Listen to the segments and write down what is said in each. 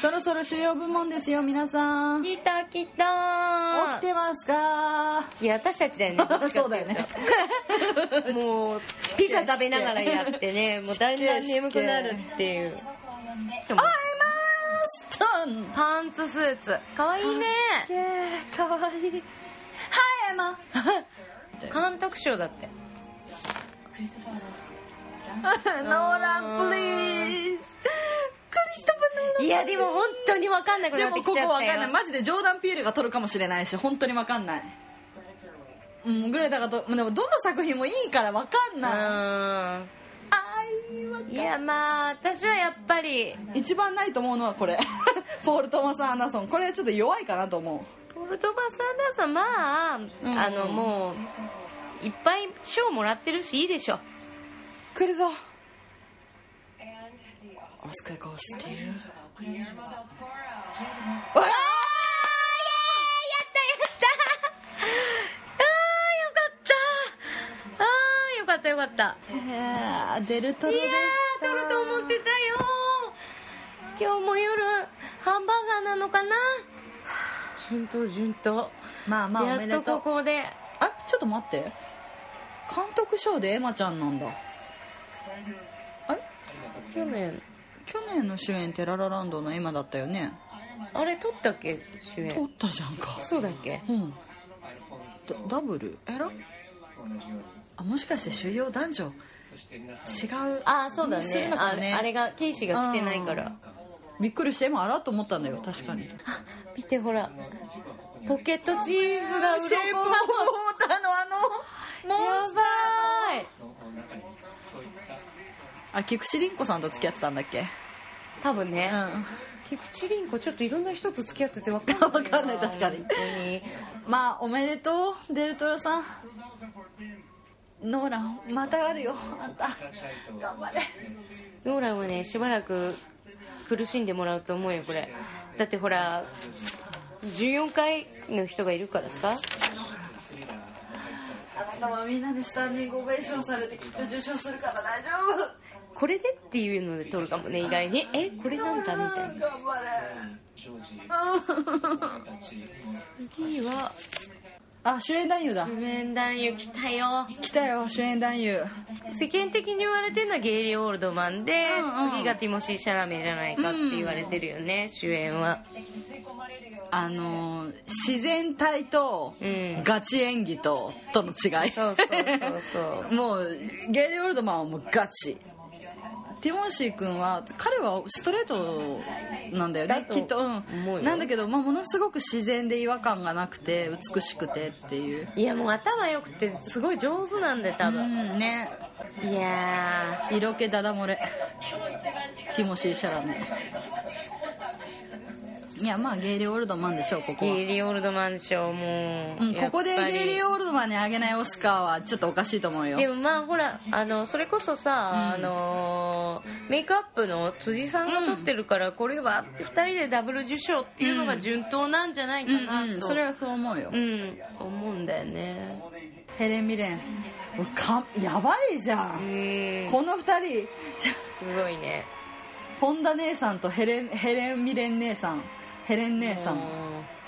そろそろ主要部門ですよ皆さん。起来た来た。きてますか？いや私たちだよね。そうだよね。もうピザ食べながらやってね もうだんだん眠くなるっていう。会えますパンツスーツ。かわいいね。かわいい。はいエマ。監督賞だって。クリストファー・ノーラン。いやでも本当に分かんなくでなってもここわきちゃったよ。かんない。マジでジョーダン・ピエールが撮るかもしれないし本当にわかんない。うんグレタがとでもどの作品もいいからわかんない。い。やまあ私はやっぱり一番ないと思うのはこれ。ポール・トーマス・アンダーソン。これちょっと弱いかなと思ポルトバス・アンダーソンまあ、うん。あのもういっぱい賞もらってるしいいでしょ。う来るぞ。オスカー・ゴースティーわあやったやった。あーよかった。あーよかったよかった。へーデルトロいやでしたー撮ると思ってたよ。今日も夜ハンバーガーなのかな？順当順当。まあまあおやっとめでとうここで。あちょっと待って。監督賞でエマちゃんなんだあれ去年。去年の主演テララランドのエマだったよね。あれ撮ったっけ？主撮演ったじゃんか。そうだっけ？うん。ダダブル？えらあもしかして主要男女？違う。あそうだね。ね。あれあれがケイシが来てないから。びっくりして今あらと思ったんだよ。確かに。あ見てほら。ポケットチーフが鱗がシェイプオブウォーターの。あのモンやスばいターあ菊池凛子さんと付き合ってたんだっけ？多分ね。うん。菊池凛子ちょっといろんな人と付き合ってて分かんないわ かんない確かに。まあおめでとうデルトロさん。ノーランまたあるよ。あんた。頑張れ。ノーランはねしばらく苦しんでもらうと思うよこれ。だってほら14回の人がいるからさあなたはみんなでスタンディングオベーションされてきっと受賞するから大丈夫。これでっていうので撮るかもね意外にえこれなんだみたいな。頑張れ。次はあ主演男優だ。主演男優来たよ。来たよ主演男優。世間的に言われてるのはゲイリー・オールドマンで、うんうん。次がティモシー・シャラメじゃないかって言われてるよね、主演はあのー自然体とうん。ガチ演技ととの違い。そうそうそうそう。もうゲイリー・オールドマンはもうガチ。ティモシー君は彼はストレートなんだよね。きっと、思うん、なんだけど、まあ、ものすごく自然で違和感がなくて美しくてっていう。いやもう頭良くてすごい上手なんで多う分、んね。いや色気ダダ漏れ。ティモシー・シャラメいやまあゲイリー・オールドマンでしょうこーこは。ゲイリー・オールドマン賞もう。ん、やっぱり。ここでゲイリー・オールドマンにあげないオスカーはちょっとおかしいと思うよ。でもまあほらあのそれこそさ、うん。あのメイクアップの辻さんが撮ってるから、これは2人でダブル受賞っていうのが順当なんじゃないかうんなと、うんそれはそう思うよ、うん思うんだよね。ヘレン・ミレン。もうかやばいじゃ、うんんこの二人。すごいね。本田姉さんとヘレンヘレン・ミレン姉さんヘレン姉さん。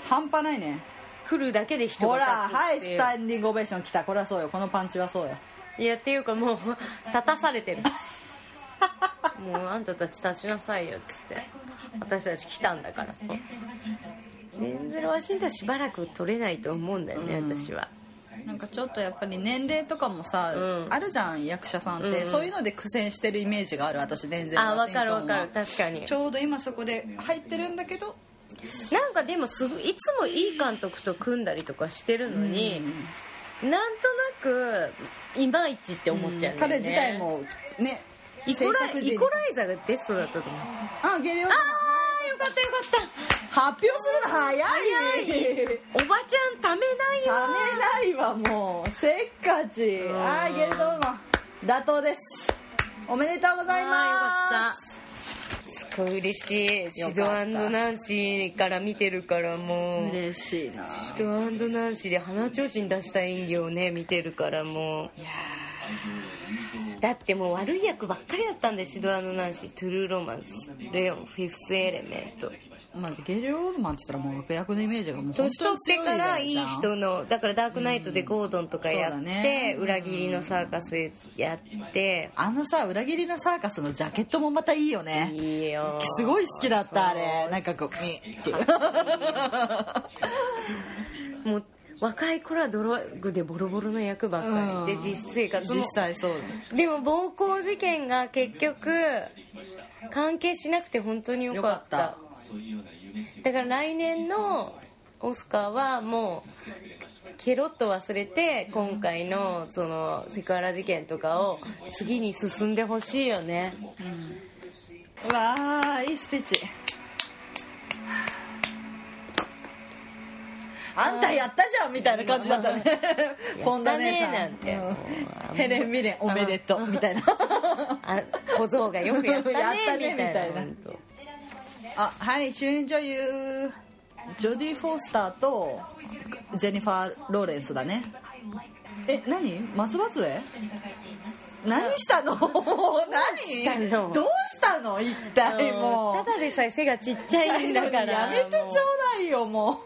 半端ないね。来るだけで人ほがらはいスタンディングオベーション来た。これはそうよ。このパンチはそうよ。いやっていうかもう立たされてる。もうあんたたち立ちなさいよっつって。私たち来たんだから。デンゼル・ワシントンはしばらく取れないと思うんだよね、うん。私は。なんかちょっとやっぱり年齢とかもさ、うん。あるじゃん役者さんって、うんそういうので苦戦してるイメージがある私全然。あ分かる分かる。確かに。ちょうど今そこで入ってるんだけどなんかでもすごいいつもいい監督と組んだりとかしてるのに、なんとなくいまいちって思っちゃうんだよね、彼自体もねイコライイコライザがベストだったと思う。あゲレオああよかったよかった。発表するの早い。早い。おばちゃんためないよためないわもう。せっかち。ん。はいゲレドーマン妥当です。おめでとうございあます。ーよかった。すごい嬉しい。シドナンシーから見てるからもう。嬉しいな。シドナンシーで鼻ちょうちん出した演技をね見てるからもいやうだってもう悪い役ばっかりだったんでシド・アンド・ナンシー。トゥルーロマンス。レオンフィフスエレメント。まあゲイリー・オールドマンって言ったらもう悪役のイメージがもう本年取ってからいい人のだからダークナイトでゴードンとかやって、ね。裏切りのサーカスやって。あのさ裏切りのサーカスのジャケットもまたいいよね。いいよ。すごい好きだったあれ。なんかこうえって。もう若い頃はドロッグでボロボロの役ばっかり。で、うん。実生活も実際そうでも暴行事件が結局関係しなくて本当によかった。よかだから来年のオスカーはもうケロッと忘れて今回のそのセクハラ事件とかを次に進んでほしいよね。うわーいいスピーチあんたやったじゃんみたいな感じだったね。ポンダ姉さんなんてうん。ヘレン・ミレンおめでとう。みたいなあ小僧がよくやったねやったねみたいな。あはい主演女優。ジョディ・フォースターとジェニファー・ローレンスだね。え何？松葉杖？何したの？何？したの？どうしたの？一体もう。ただでさえ背がちっちゃいんだから。やめてちょうだいよもう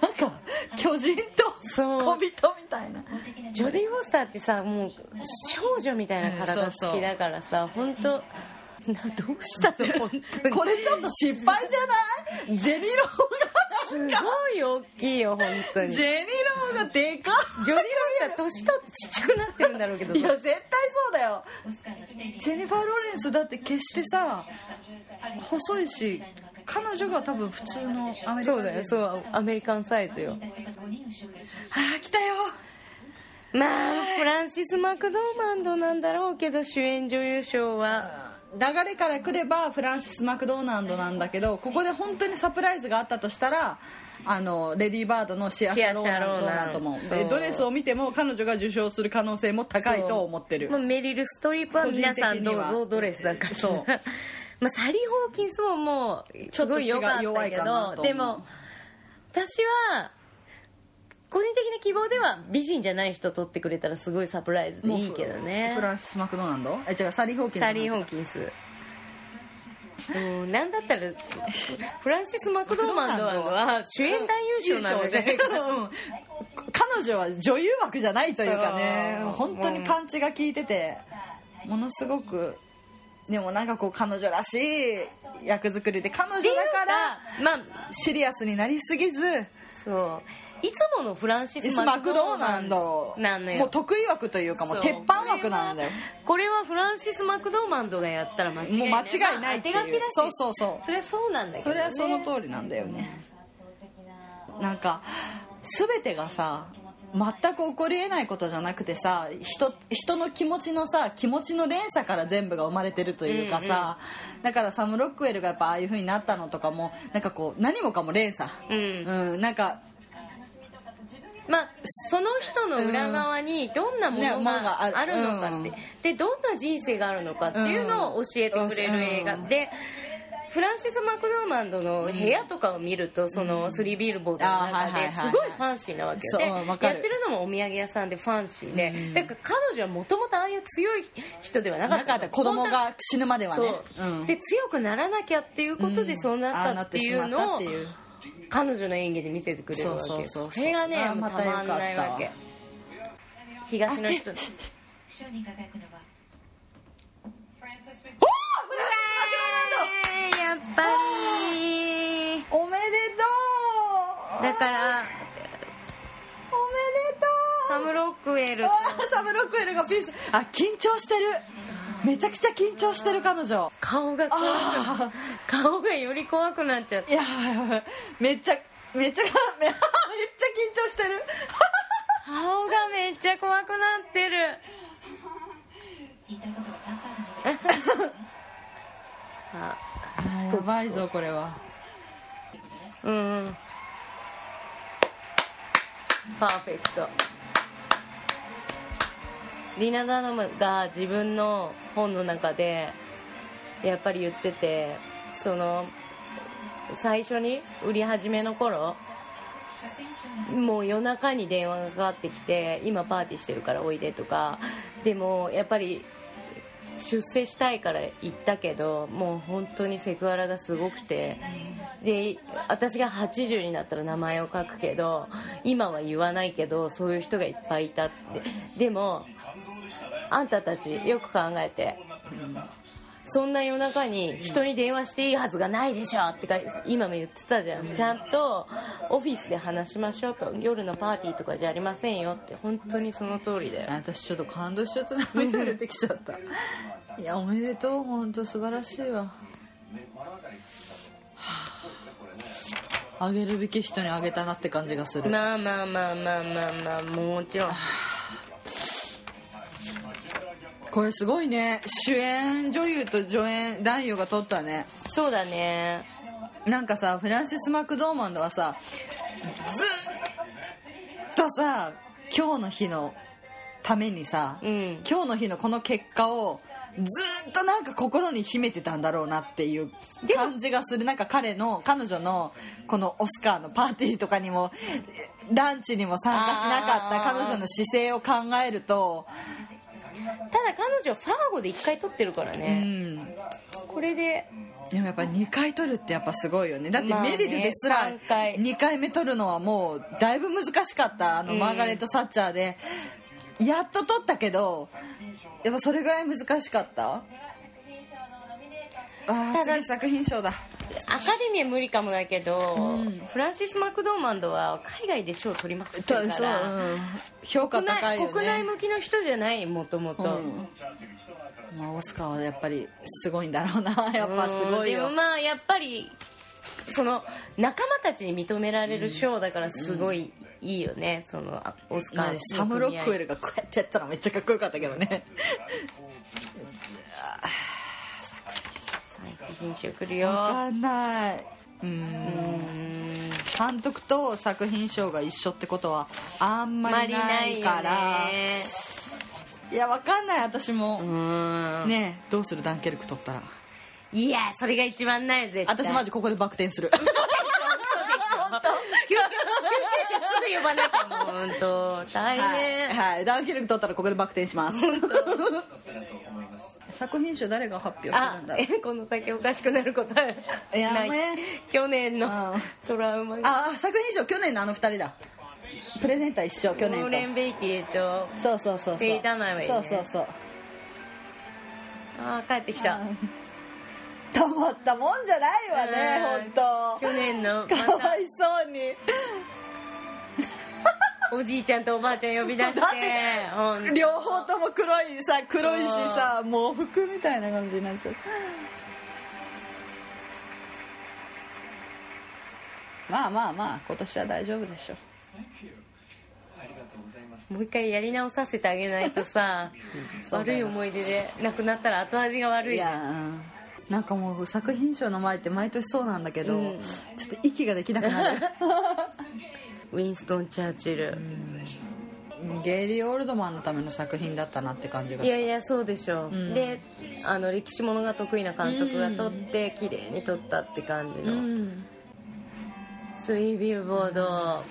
なんか巨人とそう小人みたいな。ジョディ・フォスターってさもう少女みたいな体つきだからさ本当などうしたの本当に。これちょっと失敗じゃない？ジェニロすごい大きいよ本当に。ーがジェニローがでかジョディ・フォスター年取ってちっちゃくなってるんだろうけど。いいや絶対そうだよ。ジェニファー・ローレンスだって決してさ細いし彼女が多分普通のアメリカ人。そうだよそうアメリカンサイズよ。ああ来たよ。まあフランシス・マクドーマンドなんだろうけど主演女優賞は。流れから来ればフランシス・マクドーナルドなんだけどここで本当にサプライズがあったとしたらあのレディー・バードのシア・シャローナルドだと思うシアシャローナルでド。レスを見ても彼女が受賞する可能性も高いと思ってるまあ、メリル・ストリープは皆さんどうぞドレスだからそうまあサリー・ホーキンスももうすごい良かったけちょっと違う弱いかなと。思うどでも私は個人的な希望では美人じゃない人取ってくれたらすごいサプライズでいいけどね。フランシス・マクドーナルド？え違うサリー・ホーキンス。サリー・ホーキンス。うん、なんだったらフランシス・マクドーマンドは主演男優賞なんだよねうん。彼女は女優枠じゃないというかね。本当にパンチが効いててものすごくでもなんかこう彼女らしい役作りで彼女だからまあシリアスになりすぎずそう。いつものフランシス・ママククドーナルンド。ドなのよ。もう得意枠というかもう鉄板枠なんだよ。これはフランシス・マクドーマンドがやったら間違いもうない間違いないっていう。まあ当て書きだし。そうそうそう。それはそうなんだけど、ね、それはその通りなんだよね。なんか全てがさ全く起こりえないことじゃなくてさ人人の気持ちのさ気持ちの連鎖から全部が生まれてるというかさ、だからサム・ロックウェルがやっぱああいう風になったのとかもなんかこう何もかも連鎖。うん。うんなんかまあその人の裏側にどんなもねのがあるのかって、うん。でどんな人生があるのかっていうのを教えてくれる映画、うん。でフランシス・マクドーマンドの部屋とかを見ると、そのスリービルボードの中ですごいファンシーなわけよ。でやってるのもお土産屋さんでファンシーで、うん。だから彼女はもともとああいう強い人ではなかなったかった。子供が死ぬまではね。で強くならなきゃっていうことでそうなったっていうのを彼女の演技で見せてくれるわけそうそうそうそう。それがねたまんないわけ。東の人。賞 に輝くのはやっぱりおめでとうだからおめでとう。サム・ロックウェルサム・ロックウェルがピース。あ緊張してる。めちゃくちゃ緊張してる彼女。顔が顔がより怖くなっちゃっていやめっちゃめっちゃめっちゃ緊張してる。顔がめっちゃ怖くなってる。言いたいことがちゃんとあるのであやばいぞこれは。うんうんパーフェクトリナ・ダノムが自分の本の中でやっぱり言っててその最初に売り始めの頃もう夜中に電話がかかってきて今パーティーしてるからおいでとかでもやっぱり出世したいから行ったけどもう本当にセクハラがすごくてで私が80になったら名前を書くけど今は言わないけどそういう人がいっぱいいたって。でもあんたたちよく考えてそんな夜中に人に電話していいはずがないでしょってか今も言ってたじゃん。ちゃんとオフィスで話しましょうと。夜のパーティーとかじゃありませんよって。本当にその通りだよ。私ちょっと感動しちゃって涙出てきちゃった。いやおめでとう。本当素晴らしいわ。ああげるべき人にあげたなって感じがする、まあまあまあまあまあまあもちろん。これすごいね。主演女優と助演男優が撮ったね。そうだね。なんかさフランシス・マクドーマンドはさずっとさ今日の日のためにさ、うん。今日の日のこの結果をずっとなんか心に秘めてたんだろうなっていう感じがする。なんか彼の彼女のこのオスカーのパーティーとかにもランチにも参加しなかった彼女の姿勢を考えると。ただ彼女ファーゴで1回撮ってるからうね、ん。これで。でもやっぱ2回取るってやっぱすごいよね。だってメリルですら三回。2回目取るのはもうだいぶ難しかった。あのうん。マーガレット・サッチャーで。やっと取ったけどやっぱそれぐらい難しかった？あーただ次作品賞だ。アカデミーは無理かもだけど、うん。フランシス・マクドーマンドは海外で賞を取りまくってるから、うん。評価国高いよね。内国内向きの人じゃないもともとうん。まあ、オスカーはやっぱりすごいんだろうな。やっぱすごいよ。でもまあやっぱりその仲間たちに認められる賞だからすごいいいよね、そのあオスカまあーのサム・ロックウェルルがこうやってやったらめっちゃかっこよかったけどね。作品賞来るわよかんない。ううん。ん監督と作品賞が一緒ってことはあんまりないから。ね。いやわかんない私うも、ん。ねえどうする？ダンケルク取ったらいやそれが一番ない絶対。私マジここでバク転する。救急車すぐ呼ばなきゃもう本当大変、はい、はい、ダンケルク取ったらここでバク転します。作品賞誰が発表するあんだろえこの先おかしくなることない。め。去年のうん。トラウマが。あ作品賞去年のあの二人だ。プレゼンター一緒去年オーレン・ベイティとと。そうそうそうそう。そうそうそう。あー帰ってきたたまったもんじゃないわねうん。本当。去年のかまわいそうに。たおじいちゃんとおばあちゃん呼び出して 両方とも黒いさ黒いしさもう服みたいな感じになっちゃう。まあまあまあ今年は大丈夫でしょもう一回やり直させてあげないとさ 悪い思い出で亡くなったら後味が悪い。いじゃんやうんなんかもう作品賞の前って毎年そうなんだけど、うん。ちょっと息ができなくなる。ウィンストン・チャーチル。ゲイリー・オールドマンのための作品だったなって感じが。いやいやそうでしょ、う。ん。であの歴史ものが得意な監督が撮って綺麗に撮ったって感じうの、ん。スリービルボード、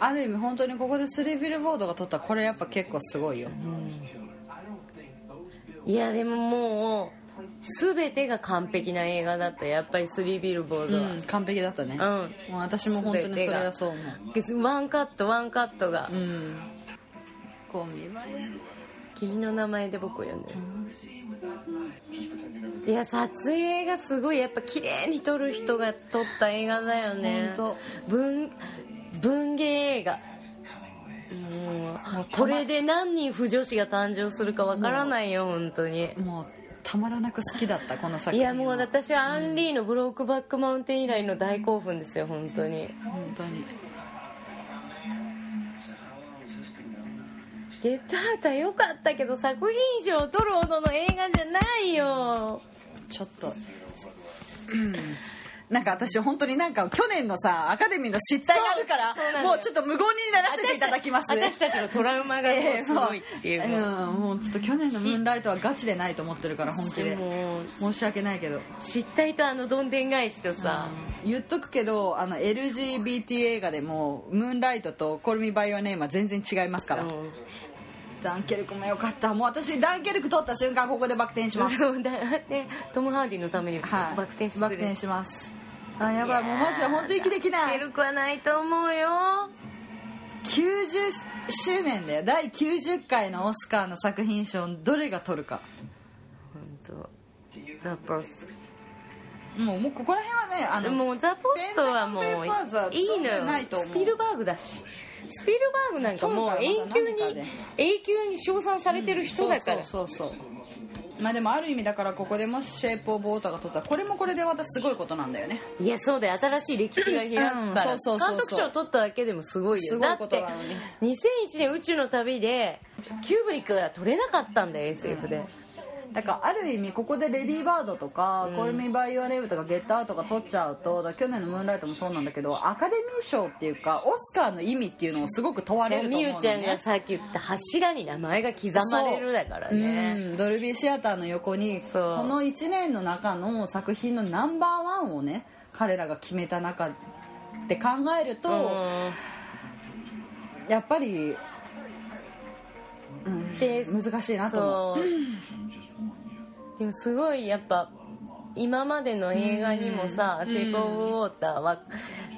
ある意味本当にここでスリービルボードが撮ったらこれやっぱ結構すごいよ。いやでももう全てが完璧な映画だった。やっぱりスリービルボードは。うん完璧だったね、うん、もう私も本当にそれはそう思う。ワンカットワンカットが。うん。コンビマイ「君の名前で僕を呼んでる」いや撮影がすごいやっぱ綺麗に撮る人が撮った映画だよね。本文文芸映画。もうこれで何人不女子が誕生するかわからないよ本当に。もうたまらなく好きだったこの作い品やもう私はアンリーのブロークバックマウンテン以来の大興奮ですよ本当に。本当に。ゲットアウトは良かったけど作品賞を取るほどの映画じゃないよ。ちょっと、うん、なんか私本当になんか去年のさアカデミーの失態があるからもうちょっと無言にならせていただきます。私たちのトラウマがすごいっていう。ね、うん、もうちょっと去年のムーンライトはガチでないと思ってるから本気で。申し訳ないけど。失態とあのどんでん返しとさ、言っとくけどあの LGBT 映画でもムーンライトと「コルミバイオネーム」は全然違いますから、う。んダンケルクもよかった。もう私ダンケルク取った瞬間ここでバク転します。トム・ハーディのためにはい。バク転してる。バク転しますあやばい。もうマジで本当息できない。出るくはないと思うよ。90周年だよ。第90回のオスカーの作品賞どれが取るか。本当。ザ・ポスもうもうここら辺はねあのもうザ・ポストはもうペンペーパーズはいいのそうじゃないと思う。よスピルバーグだし。スピルバーグなんかもう永久取るからまた何かにで。永久に称賛されてる人だから、そうそうそうまあでもある意味だからここでもしシェイプ・オブ・ウォーターが取ったらこれもこれで私すごいことなんだよね。いやそうだよ。新しい歴史が開くから、うんそうそうそう監督賞を取っただけでもすごいよ。すごいことなのにだって2001年宇宙の旅でキューブリックが取れなかったんだよ SF で、だからある意味ここでレディーバードとか、うん。コルミバイオネームとかゲットアウトとか取っちゃうと去年のムーンライトもそうなんだけどアカデミー賞っていうかオスカーの意味っていうのをすごく問われると思うの、ね、みゆちゃんがさっき言ってた柱に名前が刻まれるだからね。う。ん。ドルビーシアターの横にこの1年の中の作品のナンバーワンをね彼らが決めた中って考えると、うんやっぱり、うんで難しいなと思う でもすごいやっぱ今までの映画にもさ「うんシェイプ・オブ・ウォーター」は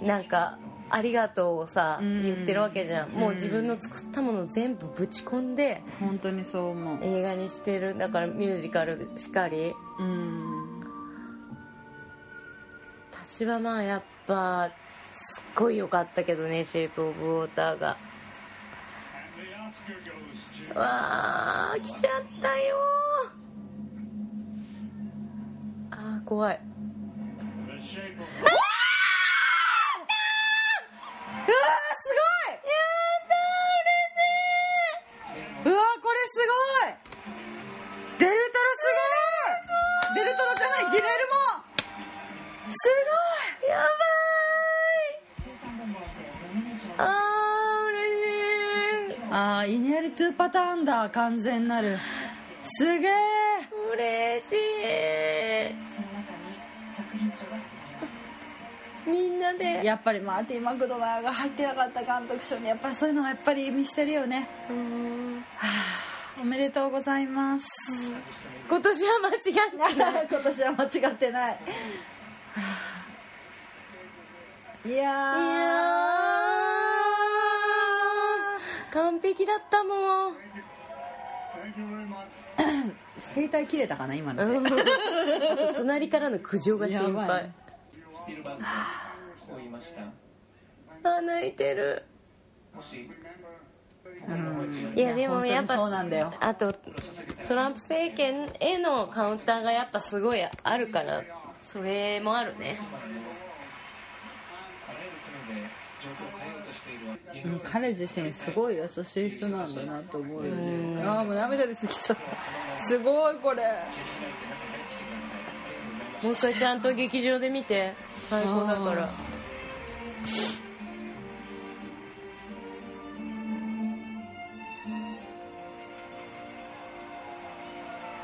なんか「ありがとう」をさうん言ってるわけじゃん。もううん自分の作ったものを全部ぶち込んで本当にそう思う。映画にしてる。だからミュージカルしかり。うん私はまあやっぱすっごい良かったけどね「シェイプ・オブ・ウォーター」が。わあ来ちゃったよ怖い。うわーすごい！やった嬉しい！うわーこれすごい！デルトロすごい！デルトロじゃないギレルモすやば13本もらってノミネーい！あー嬉しい。ごいあーイネリトゥパターンだ完全なる。すげえ嬉しその中に作品賞が含まれますいみんなで。やっぱりマーティン・マクドナーが入ってなかった監督賞にやっぱりそういうのがやっぱり意味してるよね。うん。はあおめでとうございます。今年は間違ってない。今年は間違ってない。はあいやー。いやー。完璧だったもん声帯切れたかな今ので、隣からの苦情が心やば配い。スピルバーグを言いましたあ泣いてる。いやでもやっぱ本当にそうなんだよ。あとトランプ政権へのカウンターがやっぱすごいあるからそれもあるねあらゆる国で状況を変えようとしている現うん実彼自身すごい優しい人なんだなと思うようん。ねああもう涙出てきちゃった。すごいこれ。もう一回ちゃんと劇場で見て。最高だから。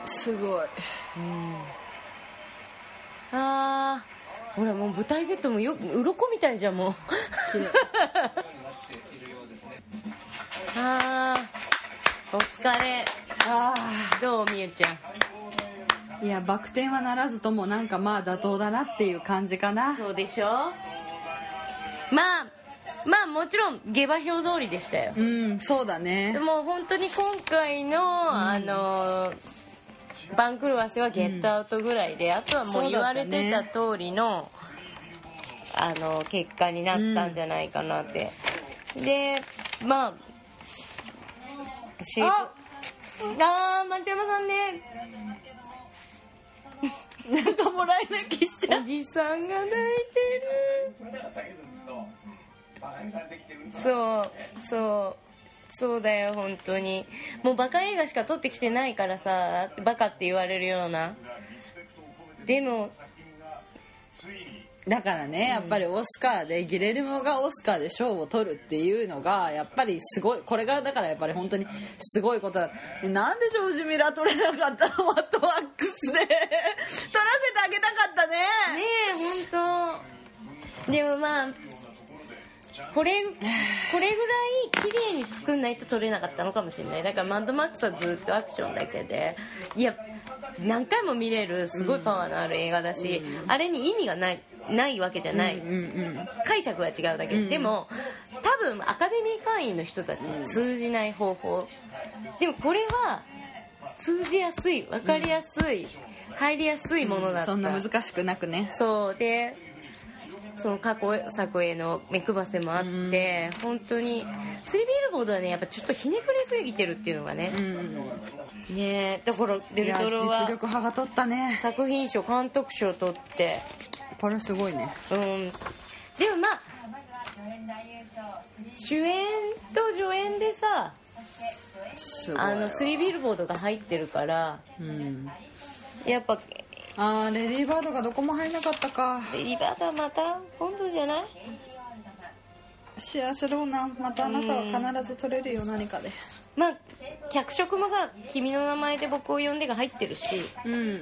すごい。あーほらもう舞台セットもよ鱗みたいじゃんもう。あーお疲れ。あどうみゆちゃん？あいやバク転はならずともなんかまあ妥当だなっていう感じかな。そうでしょ？まあまあもちろん下馬評通りでしたよ。うんそうだね。でも本当に今回の、あの番狂わせはゲットアウトぐらいで、あとはもう言われてた通りの、あの結果になったんじゃないかなって、でまあシェイプああー町山さんね。なんかもらい泣きしちゃう。おじさんが泣いてる。そうそうそうだよ本当に。もうバカ映画しか撮ってきてないからさバカって言われるような。でもだからねやっぱりオスカーでギレルモがオスカーで賞を取るっていうのがやっぱりすごいこれがだからやっぱり本当にすごいことだ。なんでジョージ・ミラー取れなかったのワットワックスで。取らせてあげたかったね。ねえ本当。でもまあこれこれぐらい綺麗に作んないと撮れなかったのかもしれない。だからマッドマックスはずっとアクションだけで。いや何回も見れるすごいパワーのある映画だし、あれに意味がないないわけじゃない、うんうん解釈が違うだけ、うん。でも多分アカデミー会員の人たちに通じない方法、でもこれは通じやすい分かりやすい、入りやすいものだった、そんな難しくなくね。そう。でその過去作への目配せもあって、本当にスリービルボードはねやっぱちょっとひねくれすぎてるっていうのがね、うん。ねだからデルトロいや実は力派が取ったね。作品賞監督賞取って。これすごいね。うん。でもまあ主演と助演でさあのスリービルボードが入ってるからうん。やっぱあーレディーバードがどこも入んなかったか。レディバードはまた今度じゃない？シアシャローナまたあなたは必ず取れるよ何かで。まあ脚色もさ「君の名前で僕を呼んで」が入ってるし。うん。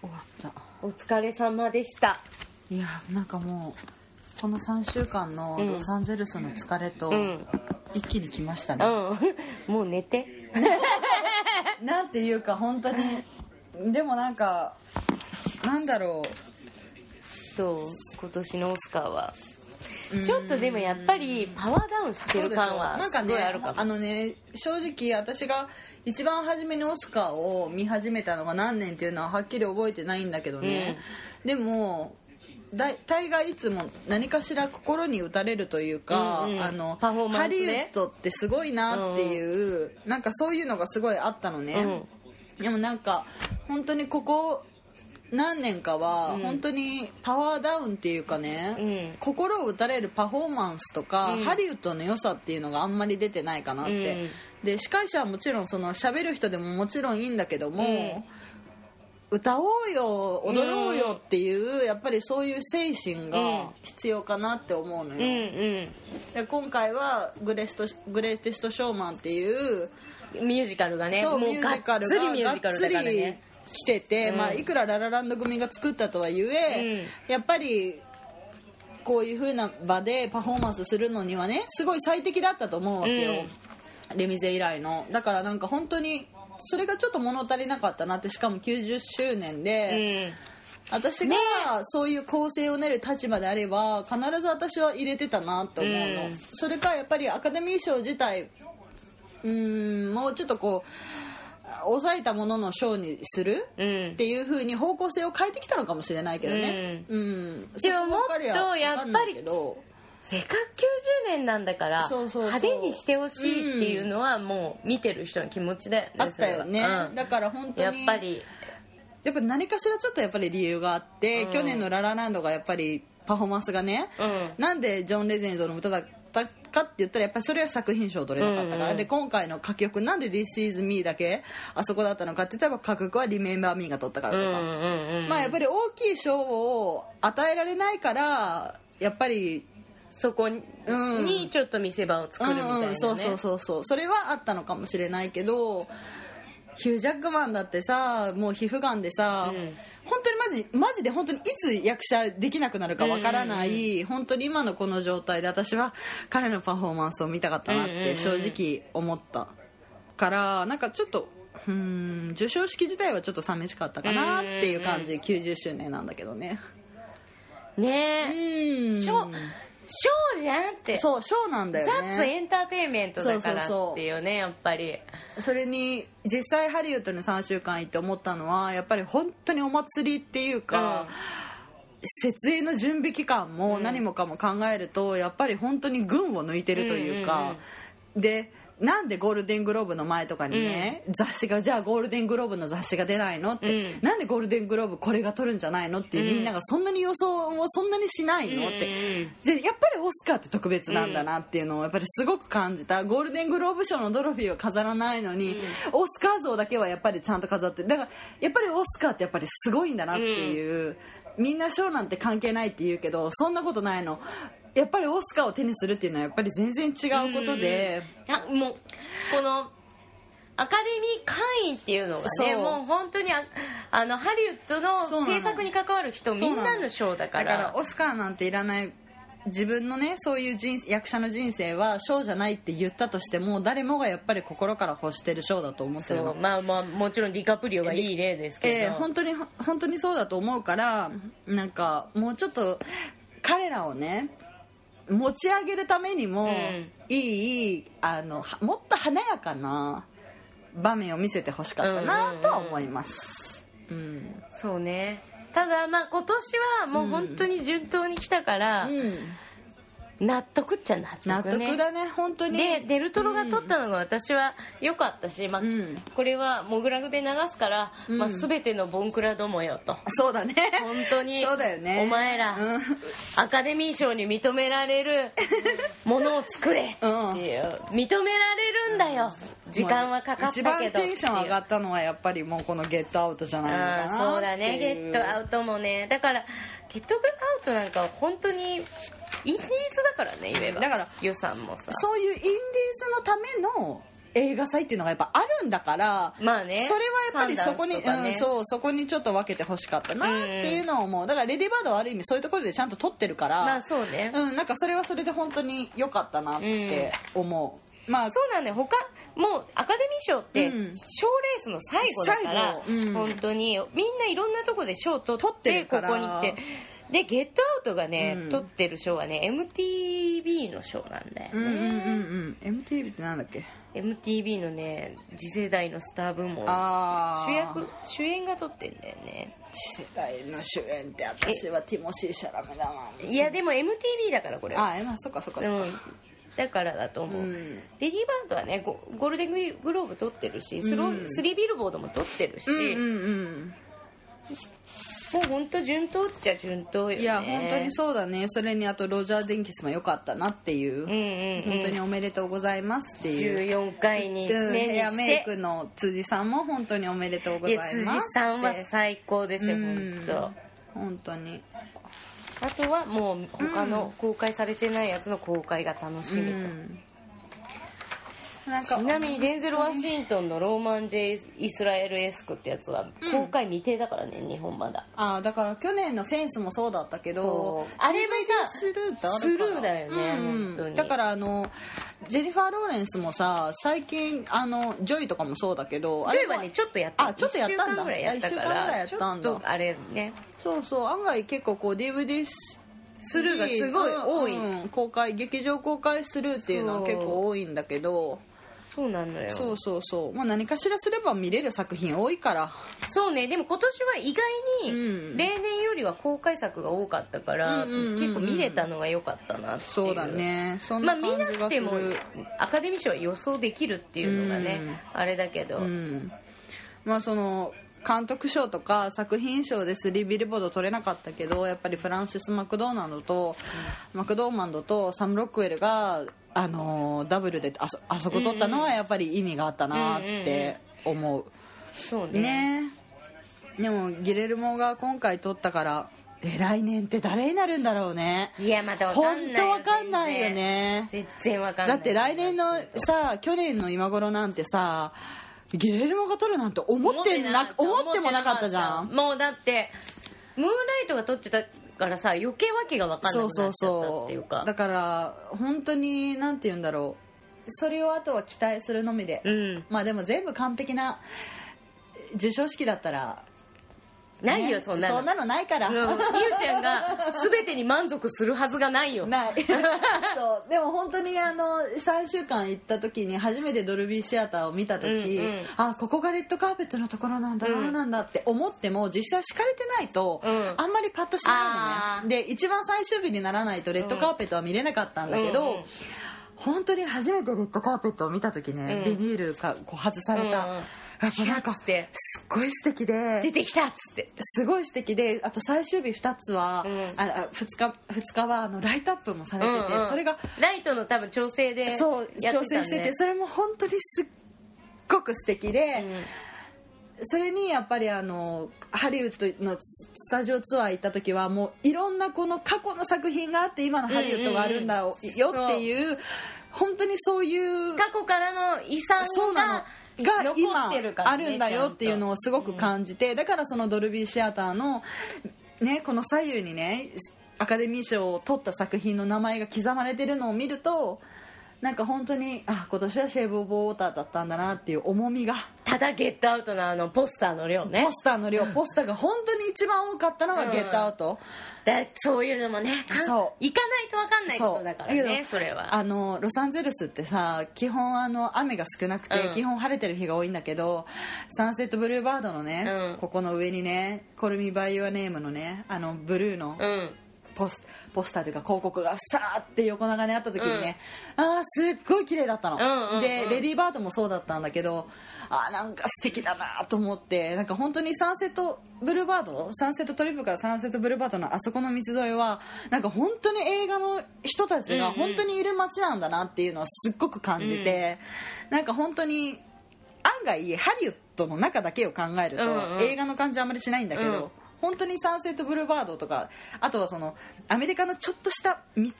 終わった。お疲れ様でした。いやなんかもうこの3週間のうん。ロサンゼルスの疲れとうん。一気に来ましたね、うん。もう寝て。なんていうか本当に。でもなんかなんだろそう今年のオスカーは。うちょっとでもやっぱりパワーダウンしてる感はすなんかねごいあるかも。あのね正直私が一番初めにオスカーを見始めたのが何年っていうのははっきり覚えてないんだけどね、でも大大概いつも何かしら心に打たれるというか、うんうん。あのハリウッドってすごいなっていう、なんかそういうのがすごいあったのね、でもなんか本当にここ何年かはうん。本当にパワーダウンっていうかね、うん。うん心を打たれるパフォーマンスとか、うん。ハリウッドの良さっていうのがあんまり出てないかなって、で司会者はもちろんその喋る人でももちろんいいんだけども、歌おうよ踊ろうよっていう、やっぱりそういう精神が必要かなって思うのうんうよ、ん。で今回はグレストグレイテストショーマンっていううんミュージカルがねそうミュージカルつりがミュージカルだからね来てて、うん。まあ、いくらララランド組が作ったとはいえ、やっぱりこういう風な場でパフォーマンスするのにはねすごい最適だったと思うわけよ、レミゼ以来の。だからなんか本当にそれがちょっと物足りなかったなってしかも90周年うで、ん。私がそういう構成を練る立場であれば必ず私は入れてたなって思うの、うん。それかやっぱりアカデミー賞自体うーんもうちょっとこう抑えたものの賞にするうん。っていう風に方向性を変えてきたのかもしれないけどね、うん。でももっとやっぱりせっかく90年なんだから派手にしてほしいっていうのはもう見てる人の気持ちだよねあったよね、うん。だから本当にやっぱり。やっぱ何かしらちょっとやっぱり理由があって、うん。去年の「ララランド」がやっぱりパフォーマンスがね、うん。なんでジョン・レジェンドの歌だったかって言ったらやっぱりそれは作品賞取れなかったから、うんうんで今回の歌曲なんで「This is me」だけあそこだったのかって言ったら歌曲は「Remember Me」が取ったからとか、うんうんうんまあやっぱり大きい賞を与えられないからやっぱりそこにちょっと見せ場を作るみたいなね、うんうんそうそうそうそう。それはあったのかもしれないけどヒュージャックマンだってさもう皮膚がんでさ、うん。本当にマジマジで本当にいつ役者できなくなるかわからない、本当に今のこの状態で私は彼のパフォーマンスを見たかったなっうんうんうん。て正直思ったからなんかちょっとうーん授賞式自体はちょっと寂しかったかなっていう感じ、90周年なんだけどね。ねえ。うんショーじゃんって。そうショーなんだよザッツねエンターテインメントだからっていうねやっぱり。それに実際ハリウッドに3週間行って思ったのはやっぱり本当にお祭りっていうか、設営の準備期間も何もかも考えると、やっぱり本当に群を抜いてるというか、でなんでゴールデングローブの前とかにね、雑誌がじゃあゴールデングローブの雑誌が出ないのって、うん。なんでゴールデングローブこれが取るんじゃないのっていう、うん。みんながそんなに予想をそんなにしないのって、うんじゃあやっぱりオスカーって特別なんだなっていうのをやっぱりすごく感じた。ゴールデングローブ賞のトロフィーを飾らないのに、オスカー像だけはやっぱりちゃんと飾ってるだからやっぱりオスカーってやっぱりすごいんだなっていう、みんな賞なんて関係ないって言うけどそんなことないのやっぱりオスカーを手にするっていうのはやっぱり全然違うことで、あもうこのアカデミー会員っていうのがねもう本当にああのハリウッドの制作に関わる人みんなの賞だかだかららオスカーなんていらない自分のねそういう人役者の人生は賞じゃないって言ったとしても誰もがやっぱり心から欲してる賞だと思ってるまあまあもちろんディカプリオがいい例ですけど、えー本当に本当にそうだと思うからなんかもうちょっと彼らをね持ち上げるためにも、うん。いいあのはもっと華やかな場面を見せてほしかったなとは思います、うん。そうね。ただまあ今年はもう本当に順当に来たから、納得っちゃ納得ね。納得だね本当に。でデルトロが撮ったのが私は良かったし、まあうん。これはモグラグで流すから、うん。まあ、全てのボンクラどもよと。そうだね。本当にそうだよね。お前ら、うん。アカデミー賞に認められるものを作れっていう、うん。認められるんだよ。時間はかかったけど一番テンション上がっったのはやっぱりもうこの「ゲットアウト」じゃないのかなそうだね。ゲットアウウトもね。だからゲットアウトなんかは本当にインディーズだからね言えば。だから予算もさ。そういうインディーズのための映画祭っていうのがやっぱあるんだからまあねそれはやっぱりそこに、ねうん、そうそこにちょっと分けてほしかったなっていうのを思う。だからレディーバードはある意味そういうところでちゃんと撮ってるから、まあそうね、うん、なんかそれはそれで本当に良かったなって思う、まあそうなんだよ他もうアカデミー賞って賞、うん。レースの最後だから、うん。本当に。みんないろんなとこで賞取取っってここに来てでゲットアウトがね、うん。取ってる賞はね MTV の賞なんだよね、うんうんうんうん。MTV ってなんだっけ？MTV のね次世代のスター部門。ああ主役主演が取ってんだよね。次世代の主演って私はティモシー・シャラメだないやでも MTV だからこれは。あえまあそっかそっかそっか。うん。だからだと思う、うん。レディー・バードはねゴゴールデングローブ取ってるしスロー、うん。スリービルボードも取ってるし、うんうんうんもう本当順当っちゃ順当よね。いや本当にそうだね。それにあとロジャー・デンキスも良かったなっていう、うんうん、うん、本当におめでとうございますっていう。14回にうん。目にヘアメイクの辻さんも本当におめでとうございます辻さんは最高ですようん。本当。本当に。あとはもう他の公開されてないやつの公開が楽しみと、うんなんか。ちなみにデンゼル・ワシントンのローマン・ジェイ・イスラエル・エスクってやつは公開未定だからね、日本まだ。あーだから去年のフェンスもそうだったけどあれもさスルーってあるからスルーだよねうん。本当に。だからあのジェニファー・ローレンスもさ最近あのジョイとかもそうだけどジョイはねちょっとやった。あちょっとやったんだ。1週間ぐらいやったからちょったんだ。っとあれね。そうそう案外結構こう DVD スルーがすごい多い、うん公開劇場公開スルーっていうのは結構多いんだけどそうなのよ。そうそうそう、まあ、何かしらすれば見れる作品多いから。そうね。でも今年は意外にうん。例年よりは公開作が多かったから、うん結構見れたのが良かったなっていう。そうだね。そんまあ見なくてもアカデミー賞は予想できるっていうのがね、うん。あれだけど、うん。まあその監督賞とか作品賞で3ビルボード取れなかったけどやっぱりフランシス・マクドーナルドと、マクドーマンドとサム・ロックウェルが、あのーダブルであそあそこ取ったのはやっぱり意味があったなって思う、そうね。ね。でもギレルモが今回取ったからえ来年って誰になるんだろうね。いやまたわか本んない当わかんないよね。全然わかんない。だって来年のさ去年の今頃なんてさギレルモが取るなんて思ってな思ってもなかったじゃん。もうだってムーンライトが撮っちゃったからさ余計わけがわかんなくそうなっちゃっっていうか。うだから本当になんて言うんだろう。それをあとは期待するのみで、うん。まあでも全部完璧な授賞式だったらないよ、ねそんなの。そんなのないから、うん。みゆちゃんが全てに満足するはずがないよ。ない。そう。でも本当にあの3週間行った時に初めてドルビーシアターを見た時、うんうん。あここがレッドカーペットのところなんだ、うん。なんだって思っても実際敷かれてないと、うん。あんまりパッとしないのね。で一番最終日にならないとレッドカーペットは見れなかったんだけど、うんうん。本当に初めてレッドカーペットを見た時ね、うん。ビニールがこう外された、うんうんやっぱなんかすっごい素敵で。出てきたっつって。すごい素敵であと最終日2つは、うん。ああ 2, 日二日はあのライトアップもされてて、うんうんそれがライトの多分調整でそう調整しててそれも本当にすっごく素敵で、それにやっぱりあのハリウッドのスタジオツアー行った時はもういろんなこの過去の作品があって今のハリウッドがあるんだよっていう本当にそういう過去からの遺産がが残今あるんだよっていうのをすごく感じて、だからそのドルビーシアターの、ね、この左右にねアカデミー賞を取った作品の名前が刻まれてるのを見るとなんか本当にあ今年はシェーブ・オブ・ウォーターだったんだなっていう重みが、ただゲットアウトのあのポスターの量ね。ポスターの量ポスターが本当に一番多かったのがうん。ゲットアウト、だそういうのもね。そう。行かないと分かんないことだからねそれは。あのロサンゼルスってさ基本あの雨が少なくて、うん。基本晴れてる日が多いんだけどサンセットブルーバードのね、うん。ここの上にね「コルミバイ・ユア・ネーム」のねあのブルーのうんポスポスターというか広告がさーって横長にあった時にね、あーすっごい綺麗だったの、うんうんうん。でレディー・バードもそうだったんだけどあーなんか素敵だなと思ってなんか本当にサンセットブルーバードサンセットトリップからサンセットブルーバードのあそこの道沿いはなんか本当に映画の人たちがうんうん。本当にいる街なんだなっていうのはすっごく感じて、なんか本当に案外ハリウッドの中だけを考えると、うんうん。映画の感じあんまりしないんだけど、うん本当にサンセットブルーバードとかあとはそのアメリカのちょっとした道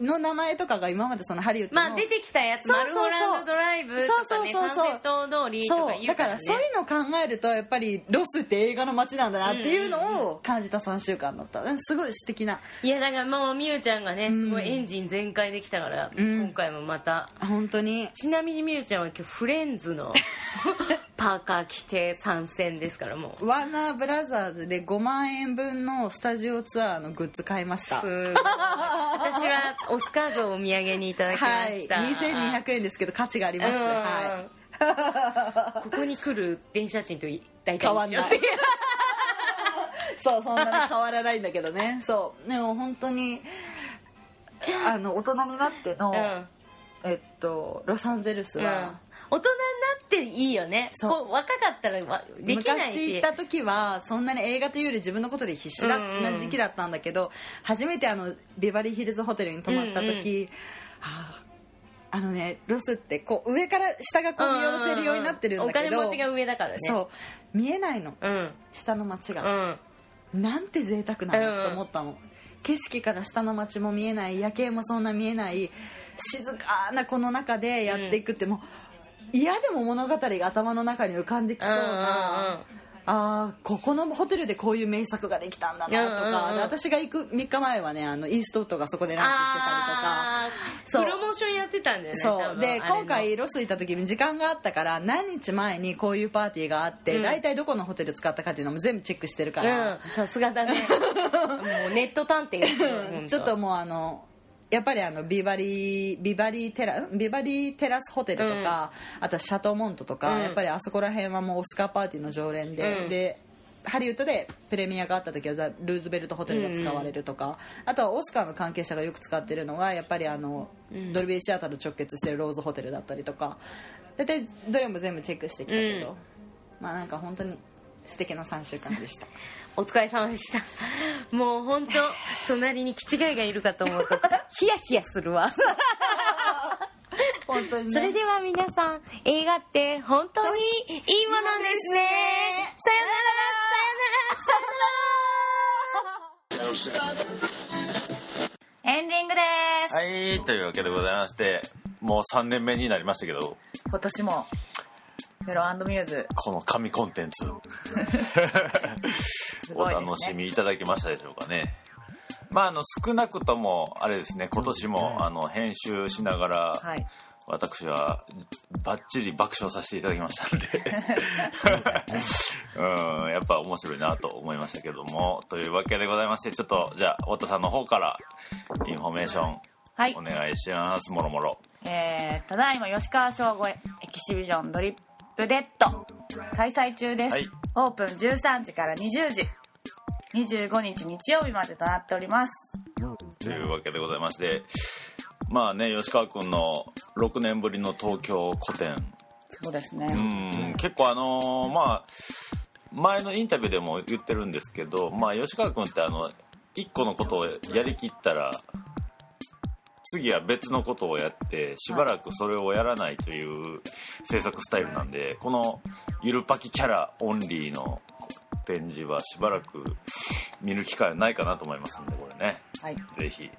の名前とかが今までそのハリウッドの、まあ出てきたやつ。そうそうそう。マルホランドドライブとかねそうそうそう。サンセット通りとか言うかね。かららそういうのを考えるとやっぱりロスって映画の街なんだなっていうのを感じた3週間だった。すごい素敵な。いやだからもうみゆちゃんがねうん。すごいエンジン全開できたから、うん。今回もまた。本当に。ちなみにみゆちゃんは今日フレンズの パーカー着て参戦ですからもう。ワーナーブラザーズで5万円分のスタジオツアーのグッズ買いました。すごい。私はオスカー像をお土産にいただきまはいした、2200円ですけど価値があります、うん。はい。ここに来る電車賃と大体変わんない そうそんなに変わらないんだけどね。そう。でも本当にあの大人になっての、うん。えっとロサンゼルスうん。は、大人になっていいよね。そう。若かったらわできない昔し行った時はそんなに映画というより自分のことで必死だな時期だったんだけど、初めてあのビバリーヒルズホテルに泊まった時、うんうん。はああのねロスってこう上から下がこう見下ろせるようになってるんだけど、お金持ちが上だからね。そう。見えないの。うん。下の街うが、ん。なんて贅沢なんだと思ったの、景色から下の街も見えない夜景もそんな見えない静かなこの中でやっていくってもう嫌でも物語が頭の中に浮かんできそうな、あーここのホテルでこういう名作ができたんだなとか、うんうんうん。で私が行く3日前はねあのイーストウッドがそこでランチしてたりとか。プロモーションやってたんだよねそう。で今回ロス行った時に時間があったから何日前にこういうパーティーがあって、うん。大体どこのホテル使ったかっていうのも全部チェックしてるから、うん。さすがだね。もうネット探偵ちょっともうあのやっぱりあのビバリービバリーテラん？ビバリーテラスホテルとか、あとはシャトーモントとか、うん。やっぱりあそこら辺はもうオスカーパーティーの常連で、うん。でハリウッドでプレミアがあった時はザ・ルーズベルトホテルが使われるとか、あとはオスカーの関係者がよく使ってるのはやっぱりあの、うん。ドルビーシアターと直結してるローズホテルだったりとか。大体どれも全部チェックしてきたけど、うん。まあなんか本当に素敵な3週間でした お疲れ様でした。もう本当 隣に気違いがいるかと思うと ヒヤヒヤするわ。本当にね。それでは皆さん映画って本当にいいものですね。さよならさよエンディングです、はい、というわけでございまして、もう3年目になりましたけど、今年もメロミューズ。この神コンテンツ、すお楽しみいただけましたでしょうかね。まあ、あの、少なくとも、あれですね、今年も、あの、編集しながら、はい。私は、バッチリ爆笑させていただきましたんで、うん、やっぱ面白いなと思いましたけども、というわけでございまして、ちょっと、じゃあ、太田さんの方から、インフォメーション、はい。お願いします、もろもろ。えー、ただいま吉川翔吾エキシビジョンドリップデッド開催中です、はい。オープン13時から20時。25日日曜日までとなっております。というわけでございまして、まあね、吉川くんの6年ぶりの東京個展、そうですうねん、結構あのーまあ、前のインタビューでも言ってるんですけど、まあ吉川くんってあの、一個のことをやりきったら、次は別のことをやってしばらくそれをやらないという制作スタイルなんでこのゆるパキキャラオンリーの展示はしばらく見る機会はないかなと思いますんでこれね。はい。ぜひ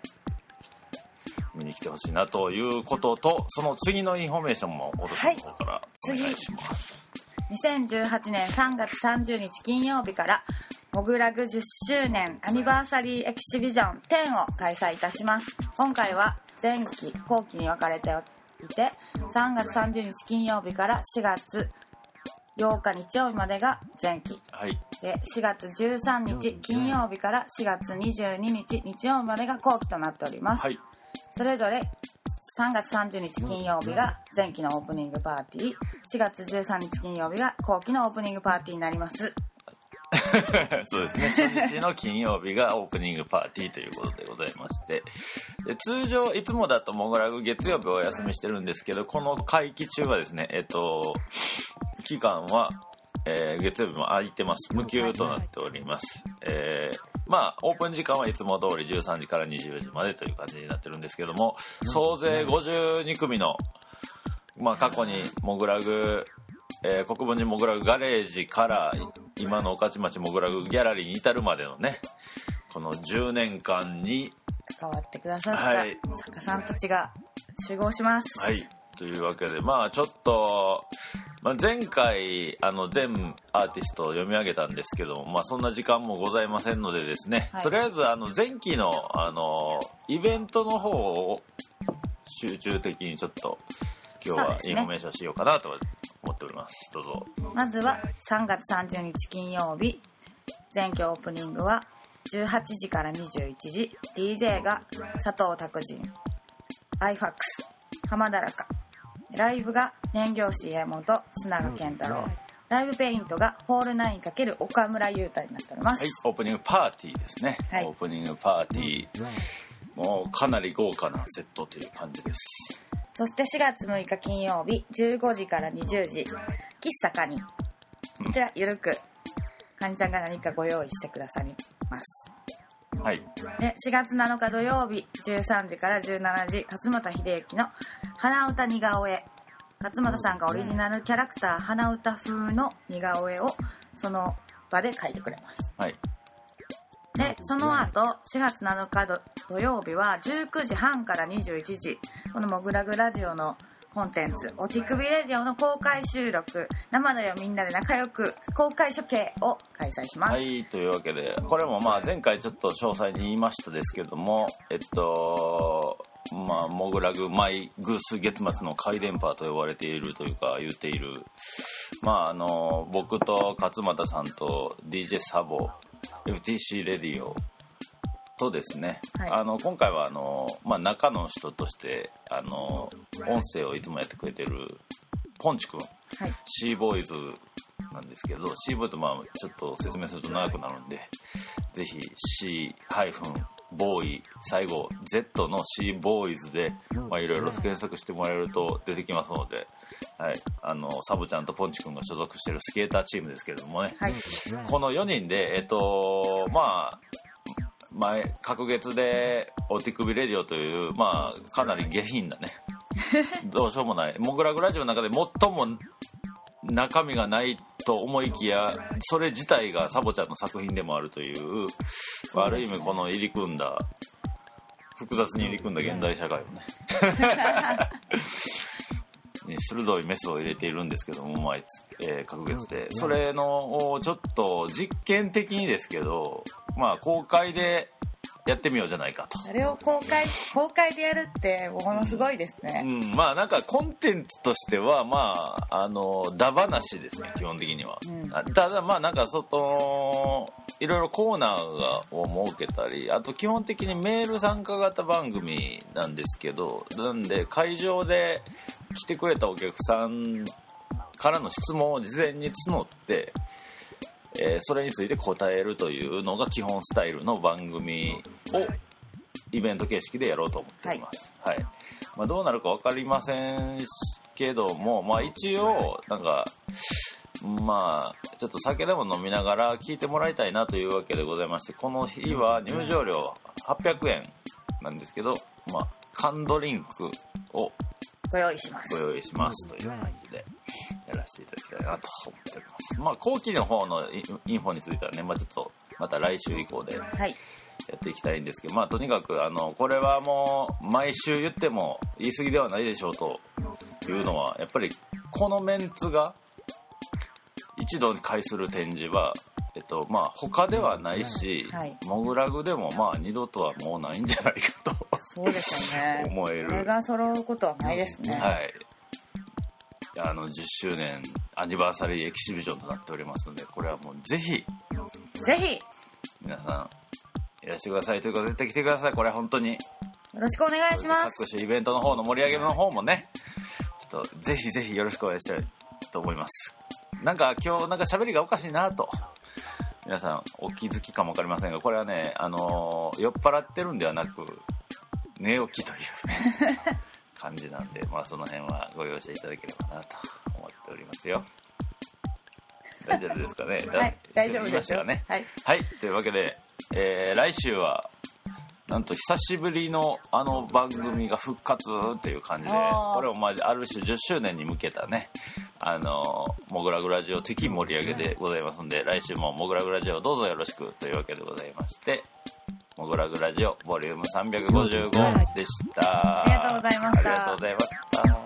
見に来てほしいなということとその次のインフォメーションも太田さんの方からお願いします、2018年3月30日金曜日からモグラグ10周年アニバーサリーエキシビジョン10を開催いたします。今回は前期後期に分かれていて3月30日金曜日から4月8日日曜日までが前期。はい。で4月13日金曜日から4月22日日曜日までが後期となっております、はい。それぞれ3月30日金曜日が前期のオープニングパーティー4月13日金曜日が後期のオープニングパーティーになります そうですね。初日の金曜日がオープニングパーティーということでございまして。で通常いつもだとモグラグ月曜日お休みしてるんですけどこの会期中はですねえっと期間は、えー月曜日も空いてます。無休となっております。えーまあオープン時間はいつも通り13時から24時までという感じになってるんですけども総勢52組のまあ過去にモグラグえー国分寺モグラグガレージから今の御徒町モグラグギャラリーに至るまでのねこの10年間に関わってくださったはい。作家さんたちが集合します。はい。というわけでまあちょっと、まあ、前回あの全アーティストを読み上げたんですけどまあそんな時間もございませんのでですね、はい。とりあえずあの前期のあのイベントの方を集中的にちょっと今日はそうですねインフォメーションしようかなと思っております。どうぞ。まずは3月30日金曜日。前期オープニングは18時から21時。DJ が佐藤拓人 iFAX 浜田らかライブが燃料師家元須永健太郎。ライブペイントがホール 9× 岡村優太になっております、はい、オープニングパーティーですね。はい。オープニングパーティー。もうかなり豪華なセットという感じです。そして4月6日金曜日15時から20時。喫茶カニ。こちらゆるくカニちゃんが何かご用意してくださります。はい。で4月7日土曜日13時から17時勝俣秀幸の「花歌似顔絵」勝俣さんがオリジナルキャラクター花歌風の似顔絵をその場で描いてくれます。はい。でその後4月7日土土曜日は19時半から21時この「モグラグラジオ」のコンテンツ「お手首レディオ」の公開収録生だよみんなで仲良く公開処刑を開催します、はい、というわけで、これもまあ前回ちょっと詳細に言いましたですけども、えっと、まあ、モグラグ、マイグース月末の回電波と呼ばれているというか、言っている、まあ、あの、僕と勝俣さんと DJ サボ、FTC レディオとですね、はい。あの、今回はあの、まあ、中の人として、あの、音声をいつもやってくれてる、ポンチ君、はい。シーボーイズなんですけど、シーボーイズまあちょっと説明すると長くなるんで、ぜひ C ハイフンボーイ最後 Z の C ボーイズでまあいろいろ検索してもらえると出てきますので、はい、あのサブちゃんとポンチ君が所属してるスケーターチームですけれどもね、はい。この4人でえっとまあ前各月でお手首レディオというまあかなり下品なね。どうしようもない。モグラグラジオの中で最も中身がないと思いきやそれ自体がサボちゃんの作品でもあるというある意味この入り組んだ複雑に入り組んだ現代社会をね に鋭いメスを入れているんですけども毎月、えー各月で。それのをちょっと実験的にですけどまあ公開でやってみようじゃないかと。あれを公開公開でやるってものすごいですうね、ん、まあなんかコンテンツとしてはまああのダ話ですね基本的には、うん。あただまあなんか外いろいろコーナーがを設けたりあと基本的にメール参加型番組なんですけどなんで会場で来てくれたお客さんからの質問を事前に募ってえーそれについて答えるというのが基本スタイルの番組をイベント形式でやろうと思っています。はい。まあ、どうなるか分かりませんけども、まあ一応、なんか、まあ、ちょっと酒でも飲みながら聞いてもらいたいなというわけでございまして、この日は入場料800円なんですけど、まあ、缶ドリンクをご用意しますご用意しますという感じでやらせていただきたいなと思っております。まあ、後期の方のイインフォについてはね、まあ、ちょっとまた来週以降でやはいっていきたいんですけど、まあ、とにかくあのこれはもう毎週言っても言い過ぎではないでしょうというのはやっぱりこのメンツが一度に会する展示は、えっとまあ、他ではないし、はいモグラグでもまあ二度とはもうないんじゃないかとそうですよね思えるこれが揃うことはないですねはい。あの、10周年アニバーサリーエキシビジョンとなっておりますので、これはもうぜひ、ぜひよ皆さん、いらしてくださいというか、絶対来てください。これは本当に。ろしくお願いします各種イベントの方の盛り上げの方もね、ちょっと、ぜひぜひよろしくお願いしたいと思います。なんか今日なんか喋りがおかしいなと。皆さんお気づきかもわかりませんが、これはね、あのー酔っ払ってるんではなく、寝起きというね、感じなんで、まあその辺はご容赦いただければなと思っておりますよ。大丈夫ですかね？はい大丈夫ですよね。はいはい、というわけで、えー来週は、なんと久しぶりのあの番組が復活っていう感じで、これをまあある種10周年に向けたね、あの、モグラグラジオ的盛り上げでございますので、来週もモグラグラジオどうぞよろしくというわけでございまして、モグラグラジオボリューム355でした。ありがとうございましたありがとうございました。